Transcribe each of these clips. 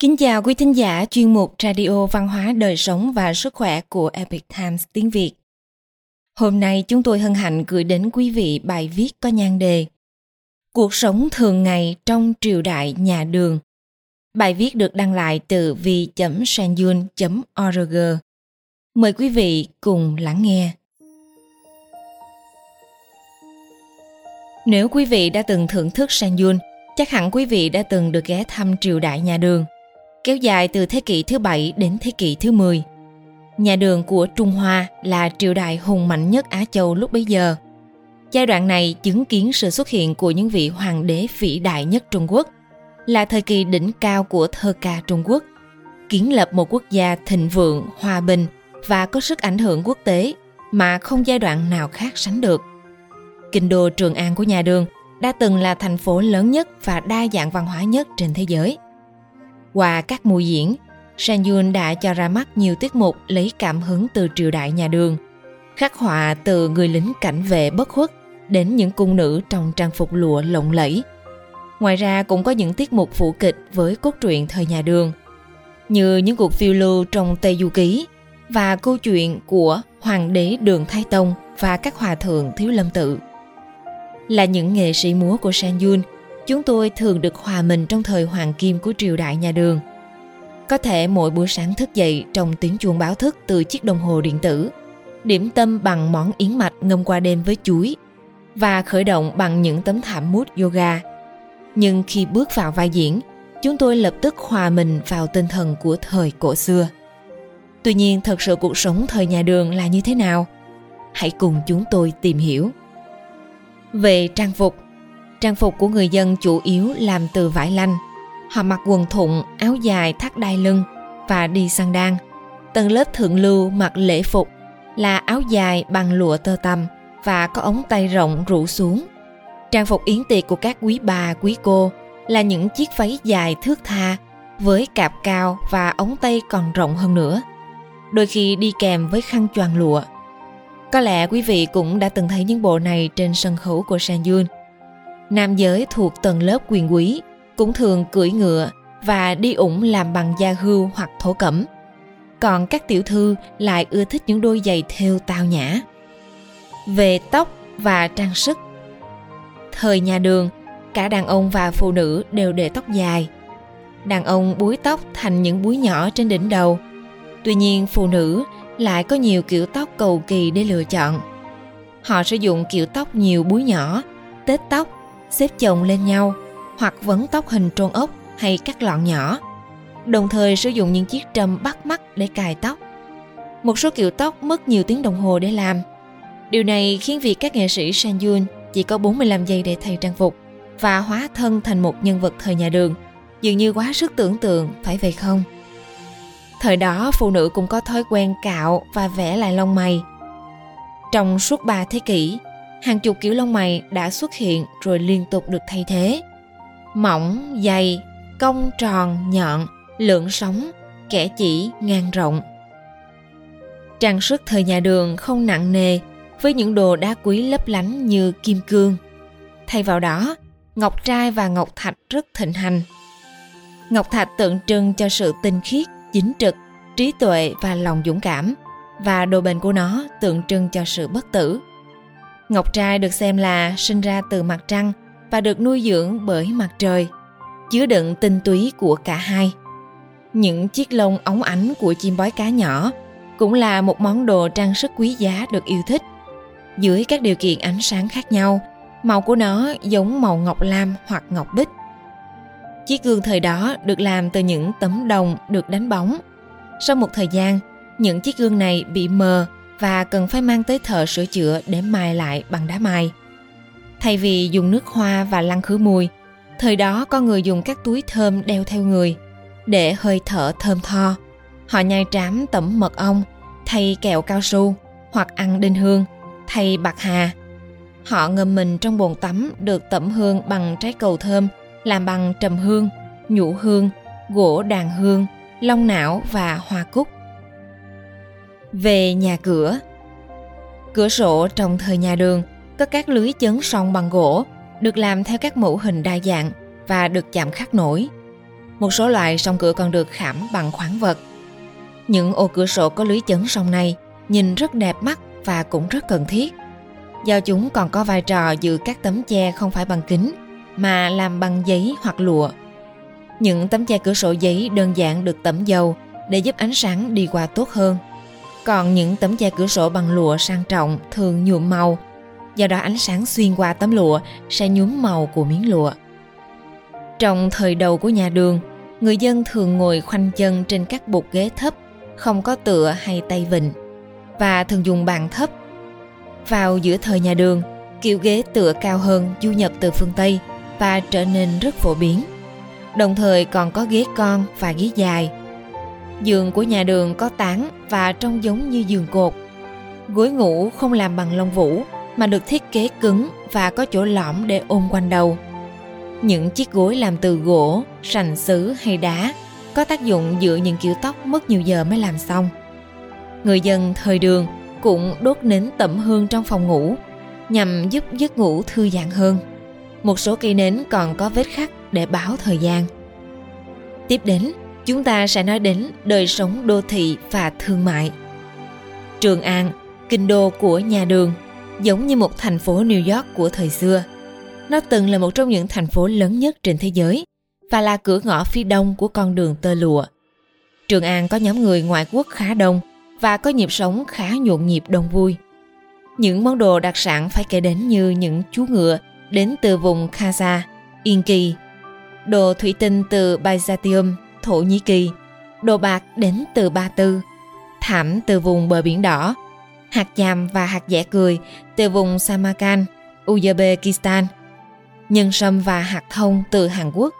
Kính chào quý thính giả chuyên mục Radio Văn hóa Đời Sống và Sức Khỏe của Epic Times tiếng Việt. Hôm nay chúng tôi hân hạnh gửi đến quý vị bài viết có nhan đề Cuộc sống thường ngày trong triều đại nhà đường. Bài viết được đăng lại từ vi.sanyun.org. Mời quý vị cùng lắng nghe. Nếu quý vị đã từng thưởng thức Sanyun, chắc hẳn quý vị đã từng được ghé thăm triều đại nhà đường – kéo dài từ thế kỷ thứ bảy đến thế kỷ thứ 10. Nhà đường của Trung Hoa là triều đại hùng mạnh nhất Á Châu lúc bấy giờ. Giai đoạn này chứng kiến sự xuất hiện của những vị hoàng đế vĩ đại nhất Trung Quốc, là thời kỳ đỉnh cao của thơ ca Trung Quốc, kiến lập một quốc gia thịnh vượng, hòa bình và có sức ảnh hưởng quốc tế mà không giai đoạn nào khác sánh được. Kinh đô Trường An của nhà đường đã từng là thành phố lớn nhất và đa dạng văn hóa nhất trên thế giới – qua các mùa diễn, Sang Yun đã cho ra mắt nhiều tiết mục lấy cảm hứng từ triều đại nhà đường, khắc họa từ người lính cảnh vệ bất khuất đến những cung nữ trong trang phục lụa lộng lẫy. Ngoài ra cũng có những tiết mục phụ kịch với cốt truyện thời nhà đường, như những cuộc phiêu lưu trong Tây Du Ký và câu chuyện của Hoàng đế Đường Thái Tông và các hòa thượng Thiếu Lâm Tự. Là những nghệ sĩ múa của Sang Yun chúng tôi thường được hòa mình trong thời hoàng kim của triều đại nhà đường. Có thể mỗi buổi sáng thức dậy trong tiếng chuông báo thức từ chiếc đồng hồ điện tử, điểm tâm bằng món yến mạch ngâm qua đêm với chuối và khởi động bằng những tấm thảm mút yoga. Nhưng khi bước vào vai diễn, chúng tôi lập tức hòa mình vào tinh thần của thời cổ xưa. Tuy nhiên, thật sự cuộc sống thời nhà đường là như thế nào? Hãy cùng chúng tôi tìm hiểu. Về trang phục, Trang phục của người dân chủ yếu làm từ vải lanh. Họ mặc quần thụng, áo dài thắt đai lưng và đi sang đan. Tầng lớp thượng lưu mặc lễ phục là áo dài bằng lụa tơ tằm và có ống tay rộng rủ xuống. Trang phục yến tiệc của các quý bà, quý cô là những chiếc váy dài thước tha với cạp cao và ống tay còn rộng hơn nữa. Đôi khi đi kèm với khăn choàng lụa. Có lẽ quý vị cũng đã từng thấy những bộ này trên sân khấu của San Yun – Nam giới thuộc tầng lớp quyền quý cũng thường cưỡi ngựa và đi ủng làm bằng da hươu hoặc thổ cẩm. Còn các tiểu thư lại ưa thích những đôi giày thêu tao nhã. Về tóc và trang sức Thời nhà đường, cả đàn ông và phụ nữ đều để tóc dài. Đàn ông búi tóc thành những búi nhỏ trên đỉnh đầu. Tuy nhiên phụ nữ lại có nhiều kiểu tóc cầu kỳ để lựa chọn. Họ sử dụng kiểu tóc nhiều búi nhỏ, tết tóc xếp chồng lên nhau, hoặc vấn tóc hình trôn ốc hay cắt lọn nhỏ. Đồng thời sử dụng những chiếc trâm bắt mắt để cài tóc. Một số kiểu tóc mất nhiều tiếng đồng hồ để làm. Điều này khiến việc các nghệ sĩ Sanjun chỉ có 45 giây để thay trang phục và hóa thân thành một nhân vật thời nhà đường, dường như quá sức tưởng tượng, phải vậy không? Thời đó, phụ nữ cũng có thói quen cạo và vẽ lại lông mày. Trong suốt ba thế kỷ hàng chục kiểu lông mày đã xuất hiện rồi liên tục được thay thế. Mỏng, dày, cong tròn, nhọn, lượng sóng, kẻ chỉ, ngang rộng. Trang sức thời nhà đường không nặng nề với những đồ đá quý lấp lánh như kim cương. Thay vào đó, ngọc trai và ngọc thạch rất thịnh hành. Ngọc thạch tượng trưng cho sự tinh khiết, chính trực, trí tuệ và lòng dũng cảm, và đồ bền của nó tượng trưng cho sự bất tử. Ngọc trai được xem là sinh ra từ mặt trăng và được nuôi dưỡng bởi mặt trời, chứa đựng tinh túy của cả hai. Những chiếc lông óng ánh của chim bói cá nhỏ cũng là một món đồ trang sức quý giá được yêu thích. Dưới các điều kiện ánh sáng khác nhau, màu của nó giống màu ngọc lam hoặc ngọc bích. Chiếc gương thời đó được làm từ những tấm đồng được đánh bóng. Sau một thời gian, những chiếc gương này bị mờ và cần phải mang tới thợ sửa chữa để mài lại bằng đá mài. Thay vì dùng nước hoa và lăn khử mùi, thời đó con người dùng các túi thơm đeo theo người để hơi thở thơm tho. Họ nhai trám tẩm mật ong, thay kẹo cao su hoặc ăn đinh hương, thay bạc hà. Họ ngâm mình trong bồn tắm được tẩm hương bằng trái cầu thơm làm bằng trầm hương, nhũ hương, gỗ đàn hương, long não và hoa cúc. Về nhà cửa Cửa sổ trong thời nhà đường có các lưới chấn song bằng gỗ, được làm theo các mẫu hình đa dạng và được chạm khắc nổi. Một số loại song cửa còn được khảm bằng khoáng vật. Những ô cửa sổ có lưới chấn song này nhìn rất đẹp mắt và cũng rất cần thiết. Do chúng còn có vai trò giữ các tấm che không phải bằng kính, mà làm bằng giấy hoặc lụa. Những tấm che cửa sổ giấy đơn giản được tẩm dầu để giúp ánh sáng đi qua tốt hơn. Còn những tấm che cửa sổ bằng lụa sang trọng thường nhuộm màu, do đó ánh sáng xuyên qua tấm lụa sẽ nhuốm màu của miếng lụa. Trong thời đầu của nhà đường, người dân thường ngồi khoanh chân trên các bục ghế thấp, không có tựa hay tay vịn, và thường dùng bàn thấp. Vào giữa thời nhà đường, kiểu ghế tựa cao hơn du nhập từ phương Tây và trở nên rất phổ biến. Đồng thời còn có ghế con và ghế dài. Giường của nhà đường có tán và trông giống như giường cột. Gối ngủ không làm bằng lông vũ mà được thiết kế cứng và có chỗ lõm để ôm quanh đầu. Những chiếc gối làm từ gỗ, sành sứ hay đá có tác dụng dựa những kiểu tóc mất nhiều giờ mới làm xong. Người dân thời đường cũng đốt nến tẩm hương trong phòng ngủ nhằm giúp giấc ngủ thư giãn hơn. Một số cây nến còn có vết khắc để báo thời gian. Tiếp đến, chúng ta sẽ nói đến đời sống đô thị và thương mại. Trường An, kinh đô của nhà đường, giống như một thành phố New York của thời xưa. Nó từng là một trong những thành phố lớn nhất trên thế giới và là cửa ngõ phía đông của con đường tơ lụa. Trường An có nhóm người ngoại quốc khá đông và có nhịp sống khá nhộn nhịp đông vui. Những món đồ đặc sản phải kể đến như những chú ngựa đến từ vùng Khaza, Yên Kỳ, đồ thủy tinh từ Byzantium, Thổ Nhĩ Kỳ, đồ bạc đến từ Ba Tư, thảm từ vùng bờ biển đỏ, hạt chàm và hạt dẻ cười từ vùng Samarkand, Uzbekistan, nhân sâm và hạt thông từ Hàn Quốc,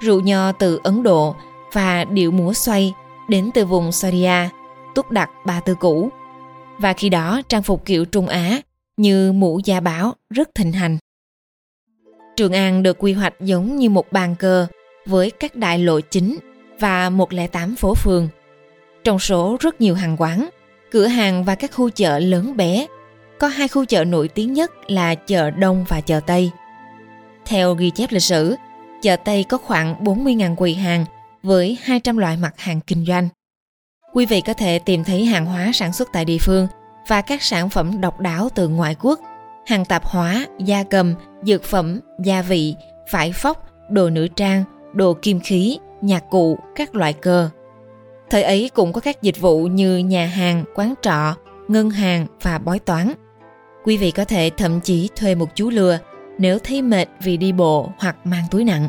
rượu nho từ Ấn Độ và điệu múa xoay đến từ vùng Soria, túc đặc Ba Tư cũ. Và khi đó trang phục kiểu Trung Á như mũ da báo rất thịnh hành. Trường An được quy hoạch giống như một bàn cờ với các đại lộ chính và 108 phố phường. Trong số rất nhiều hàng quán, cửa hàng và các khu chợ lớn bé, có hai khu chợ nổi tiếng nhất là chợ Đông và chợ Tây. Theo ghi chép lịch sử, chợ Tây có khoảng 40.000 quầy hàng với 200 loại mặt hàng kinh doanh. Quý vị có thể tìm thấy hàng hóa sản xuất tại địa phương và các sản phẩm độc đáo từ ngoại quốc – hàng tạp hóa, gia cầm, dược phẩm, gia vị, vải phóc, đồ nữ trang, đồ kim khí, nhạc cụ, các loại cơ. Thời ấy cũng có các dịch vụ như nhà hàng, quán trọ, ngân hàng và bói toán. Quý vị có thể thậm chí thuê một chú lừa nếu thấy mệt vì đi bộ hoặc mang túi nặng.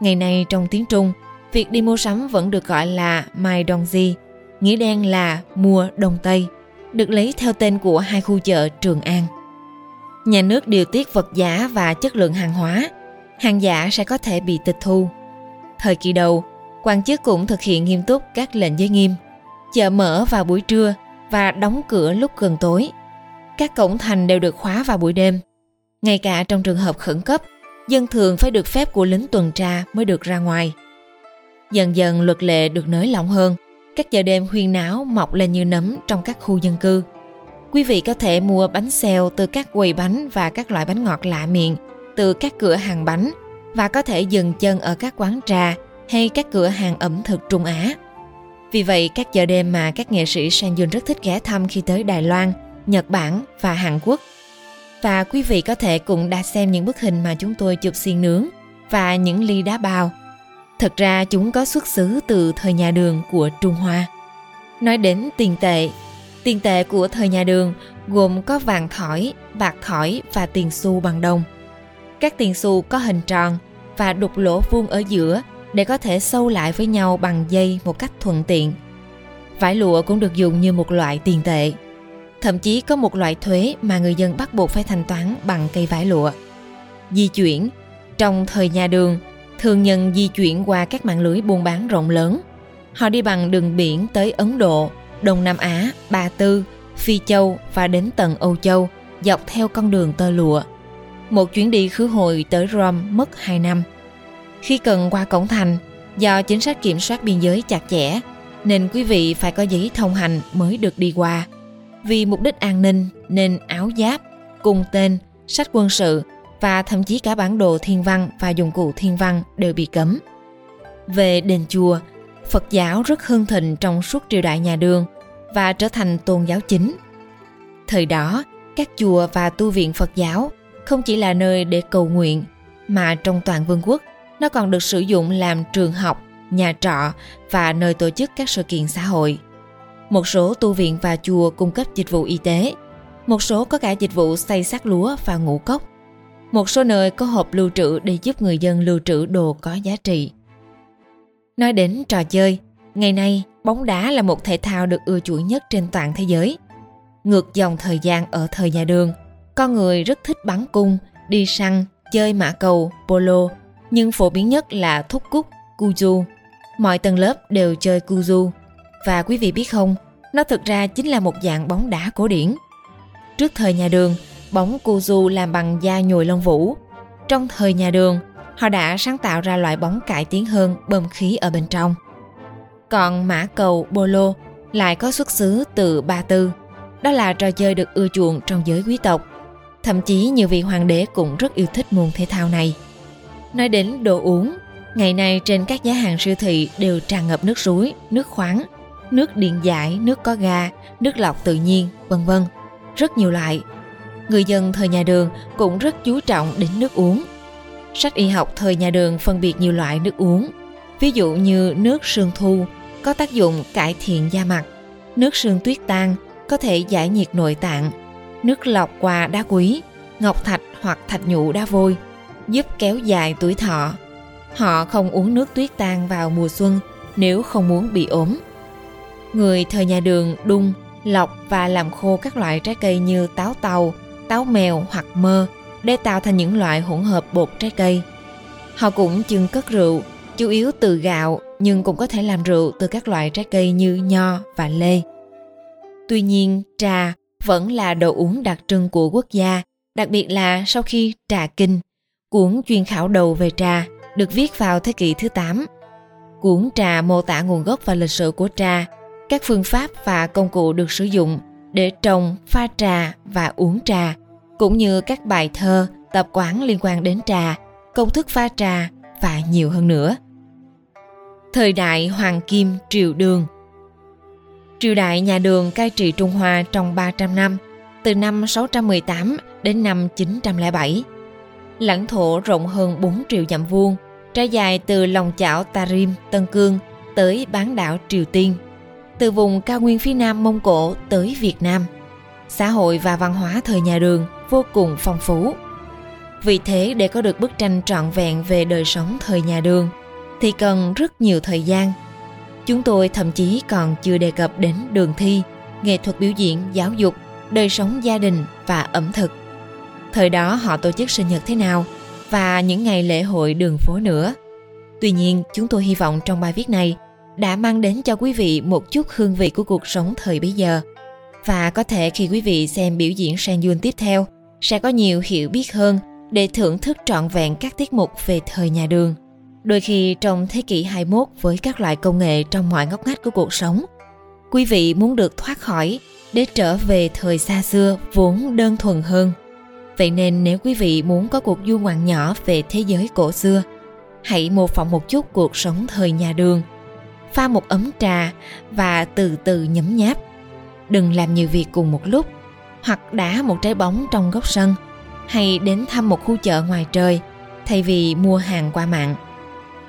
Ngày nay trong tiếng Trung, việc đi mua sắm vẫn được gọi là Mai Dongji, nghĩa đen là mua Đông Tây, được lấy theo tên của hai khu chợ Trường An nhà nước điều tiết vật giá và chất lượng hàng hóa, hàng giả sẽ có thể bị tịch thu. Thời kỳ đầu, quan chức cũng thực hiện nghiêm túc các lệnh giới nghiêm, chợ mở vào buổi trưa và đóng cửa lúc gần tối. Các cổng thành đều được khóa vào buổi đêm. Ngay cả trong trường hợp khẩn cấp, dân thường phải được phép của lính tuần tra mới được ra ngoài. Dần dần luật lệ được nới lỏng hơn, các chợ đêm huyên náo mọc lên như nấm trong các khu dân cư – Quý vị có thể mua bánh xèo từ các quầy bánh và các loại bánh ngọt lạ miệng từ các cửa hàng bánh và có thể dừng chân ở các quán trà hay các cửa hàng ẩm thực Trung Á. Vì vậy, các chợ đêm mà các nghệ sĩ Sang Jun rất thích ghé thăm khi tới Đài Loan, Nhật Bản và Hàn Quốc. Và quý vị có thể cùng đã xem những bức hình mà chúng tôi chụp xiên nướng và những ly đá bào. Thật ra chúng có xuất xứ từ thời nhà đường của Trung Hoa. Nói đến tiền tệ Tiền tệ của thời nhà Đường gồm có vàng thỏi, bạc thỏi và tiền xu bằng đồng. Các tiền xu có hình tròn và đục lỗ vuông ở giữa để có thể sâu lại với nhau bằng dây một cách thuận tiện. Vải lụa cũng được dùng như một loại tiền tệ. Thậm chí có một loại thuế mà người dân bắt buộc phải thanh toán bằng cây vải lụa. Di chuyển Trong thời nhà đường, thường nhân di chuyển qua các mạng lưới buôn bán rộng lớn. Họ đi bằng đường biển tới Ấn Độ, Đông Nam Á, Ba Tư, Phi Châu và đến tận Âu Châu dọc theo con đường tơ lụa. Một chuyến đi khứ hồi tới Rome mất 2 năm. Khi cần qua cổng thành, do chính sách kiểm soát biên giới chặt chẽ, nên quý vị phải có giấy thông hành mới được đi qua. Vì mục đích an ninh nên áo giáp, cung tên, sách quân sự và thậm chí cả bản đồ thiên văn và dụng cụ thiên văn đều bị cấm. Về đền chùa, Phật giáo rất hưng thịnh trong suốt triều đại nhà Đường và trở thành tôn giáo chính. Thời đó, các chùa và tu viện Phật giáo không chỉ là nơi để cầu nguyện mà trong toàn vương quốc nó còn được sử dụng làm trường học, nhà trọ và nơi tổ chức các sự kiện xã hội. Một số tu viện và chùa cung cấp dịch vụ y tế, một số có cả dịch vụ xây xác lúa và ngũ cốc. Một số nơi có hộp lưu trữ để giúp người dân lưu trữ đồ có giá trị. Nói đến trò chơi, ngày nay bóng đá là một thể thao được ưa chuộng nhất trên toàn thế giới. Ngược dòng thời gian ở thời nhà đường, con người rất thích bắn cung, đi săn, chơi mã cầu, polo, nhưng phổ biến nhất là thúc cúc, cuju. Mọi tầng lớp đều chơi cuju. Và quý vị biết không, nó thực ra chính là một dạng bóng đá cổ điển. Trước thời nhà đường, bóng cuju làm bằng da nhồi lông vũ. Trong thời nhà đường, họ đã sáng tạo ra loại bóng cải tiến hơn bơm khí ở bên trong. Còn mã cầu polo lại có xuất xứ từ Ba Tư. Đó là trò chơi được ưa chuộng trong giới quý tộc. Thậm chí nhiều vị hoàng đế cũng rất yêu thích môn thể thao này. Nói đến đồ uống, ngày nay trên các giá hàng siêu thị đều tràn ngập nước suối, nước khoáng, nước điện giải, nước có ga, nước lọc tự nhiên, vân vân. Rất nhiều loại. Người dân thời nhà đường cũng rất chú trọng đến nước uống Sách y học thời nhà đường phân biệt nhiều loại nước uống, ví dụ như nước sương thu có tác dụng cải thiện da mặt, nước sương tuyết tan có thể giải nhiệt nội tạng, nước lọc qua đá quý, ngọc thạch hoặc thạch nhũ đá vôi, giúp kéo dài tuổi thọ. Họ không uống nước tuyết tan vào mùa xuân nếu không muốn bị ốm. Người thời nhà đường đun, lọc và làm khô các loại trái cây như táo tàu, táo mèo hoặc mơ để tạo thành những loại hỗn hợp bột trái cây. Họ cũng chưng cất rượu, chủ yếu từ gạo nhưng cũng có thể làm rượu từ các loại trái cây như nho và lê. Tuy nhiên, trà vẫn là đồ uống đặc trưng của quốc gia, đặc biệt là sau khi Trà Kinh, cuốn chuyên khảo đầu về trà, được viết vào thế kỷ thứ 8. Cuốn trà mô tả nguồn gốc và lịch sử của trà, các phương pháp và công cụ được sử dụng để trồng, pha trà và uống trà, cũng như các bài thơ, tập quán liên quan đến trà, công thức pha trà và nhiều hơn nữa. Thời đại Hoàng Kim Triều Đường Triều đại nhà Đường cai trị Trung Hoa trong 300 năm, từ năm 618 đến năm 907. Lãnh thổ rộng hơn 4 triệu dặm vuông, trải dài từ lòng chảo Tarim, Tân Cương tới bán đảo Triều Tiên, từ vùng cao nguyên phía nam Mông Cổ tới Việt Nam. Xã hội và văn hóa thời nhà Đường vô cùng phong phú. Vì thế để có được bức tranh trọn vẹn về đời sống thời nhà Đường thì cần rất nhiều thời gian. Chúng tôi thậm chí còn chưa đề cập đến đường thi, nghệ thuật biểu diễn, giáo dục, đời sống gia đình và ẩm thực. Thời đó họ tổ chức sinh nhật thế nào và những ngày lễ hội đường phố nữa. Tuy nhiên, chúng tôi hy vọng trong bài viết này đã mang đến cho quý vị một chút hương vị của cuộc sống thời bấy giờ. Và có thể khi quý vị xem biểu diễn San Yun tiếp theo, sẽ có nhiều hiểu biết hơn để thưởng thức trọn vẹn các tiết mục về thời nhà đường. Đôi khi trong thế kỷ 21 với các loại công nghệ trong mọi ngóc ngách của cuộc sống, quý vị muốn được thoát khỏi để trở về thời xa xưa vốn đơn thuần hơn. Vậy nên nếu quý vị muốn có cuộc du ngoạn nhỏ về thế giới cổ xưa, hãy mô phỏng một chút cuộc sống thời nhà đường. Pha một ấm trà và từ từ nhấm nháp. Đừng làm nhiều việc cùng một lúc hoặc đá một trái bóng trong góc sân hay đến thăm một khu chợ ngoài trời thay vì mua hàng qua mạng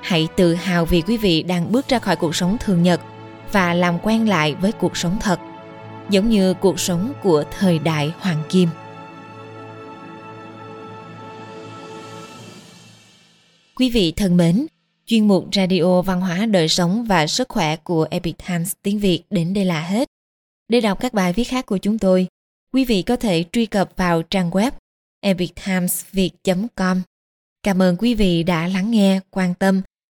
hãy tự hào vì quý vị đang bước ra khỏi cuộc sống thường nhật và làm quen lại với cuộc sống thật giống như cuộc sống của thời đại hoàng kim quý vị thân mến chuyên mục radio văn hóa đời sống và sức khỏe của epic times tiếng việt đến đây là hết để đọc các bài viết khác của chúng tôi quý vị có thể truy cập vào trang web epictimesviet.com. Cảm ơn quý vị đã lắng nghe, quan tâm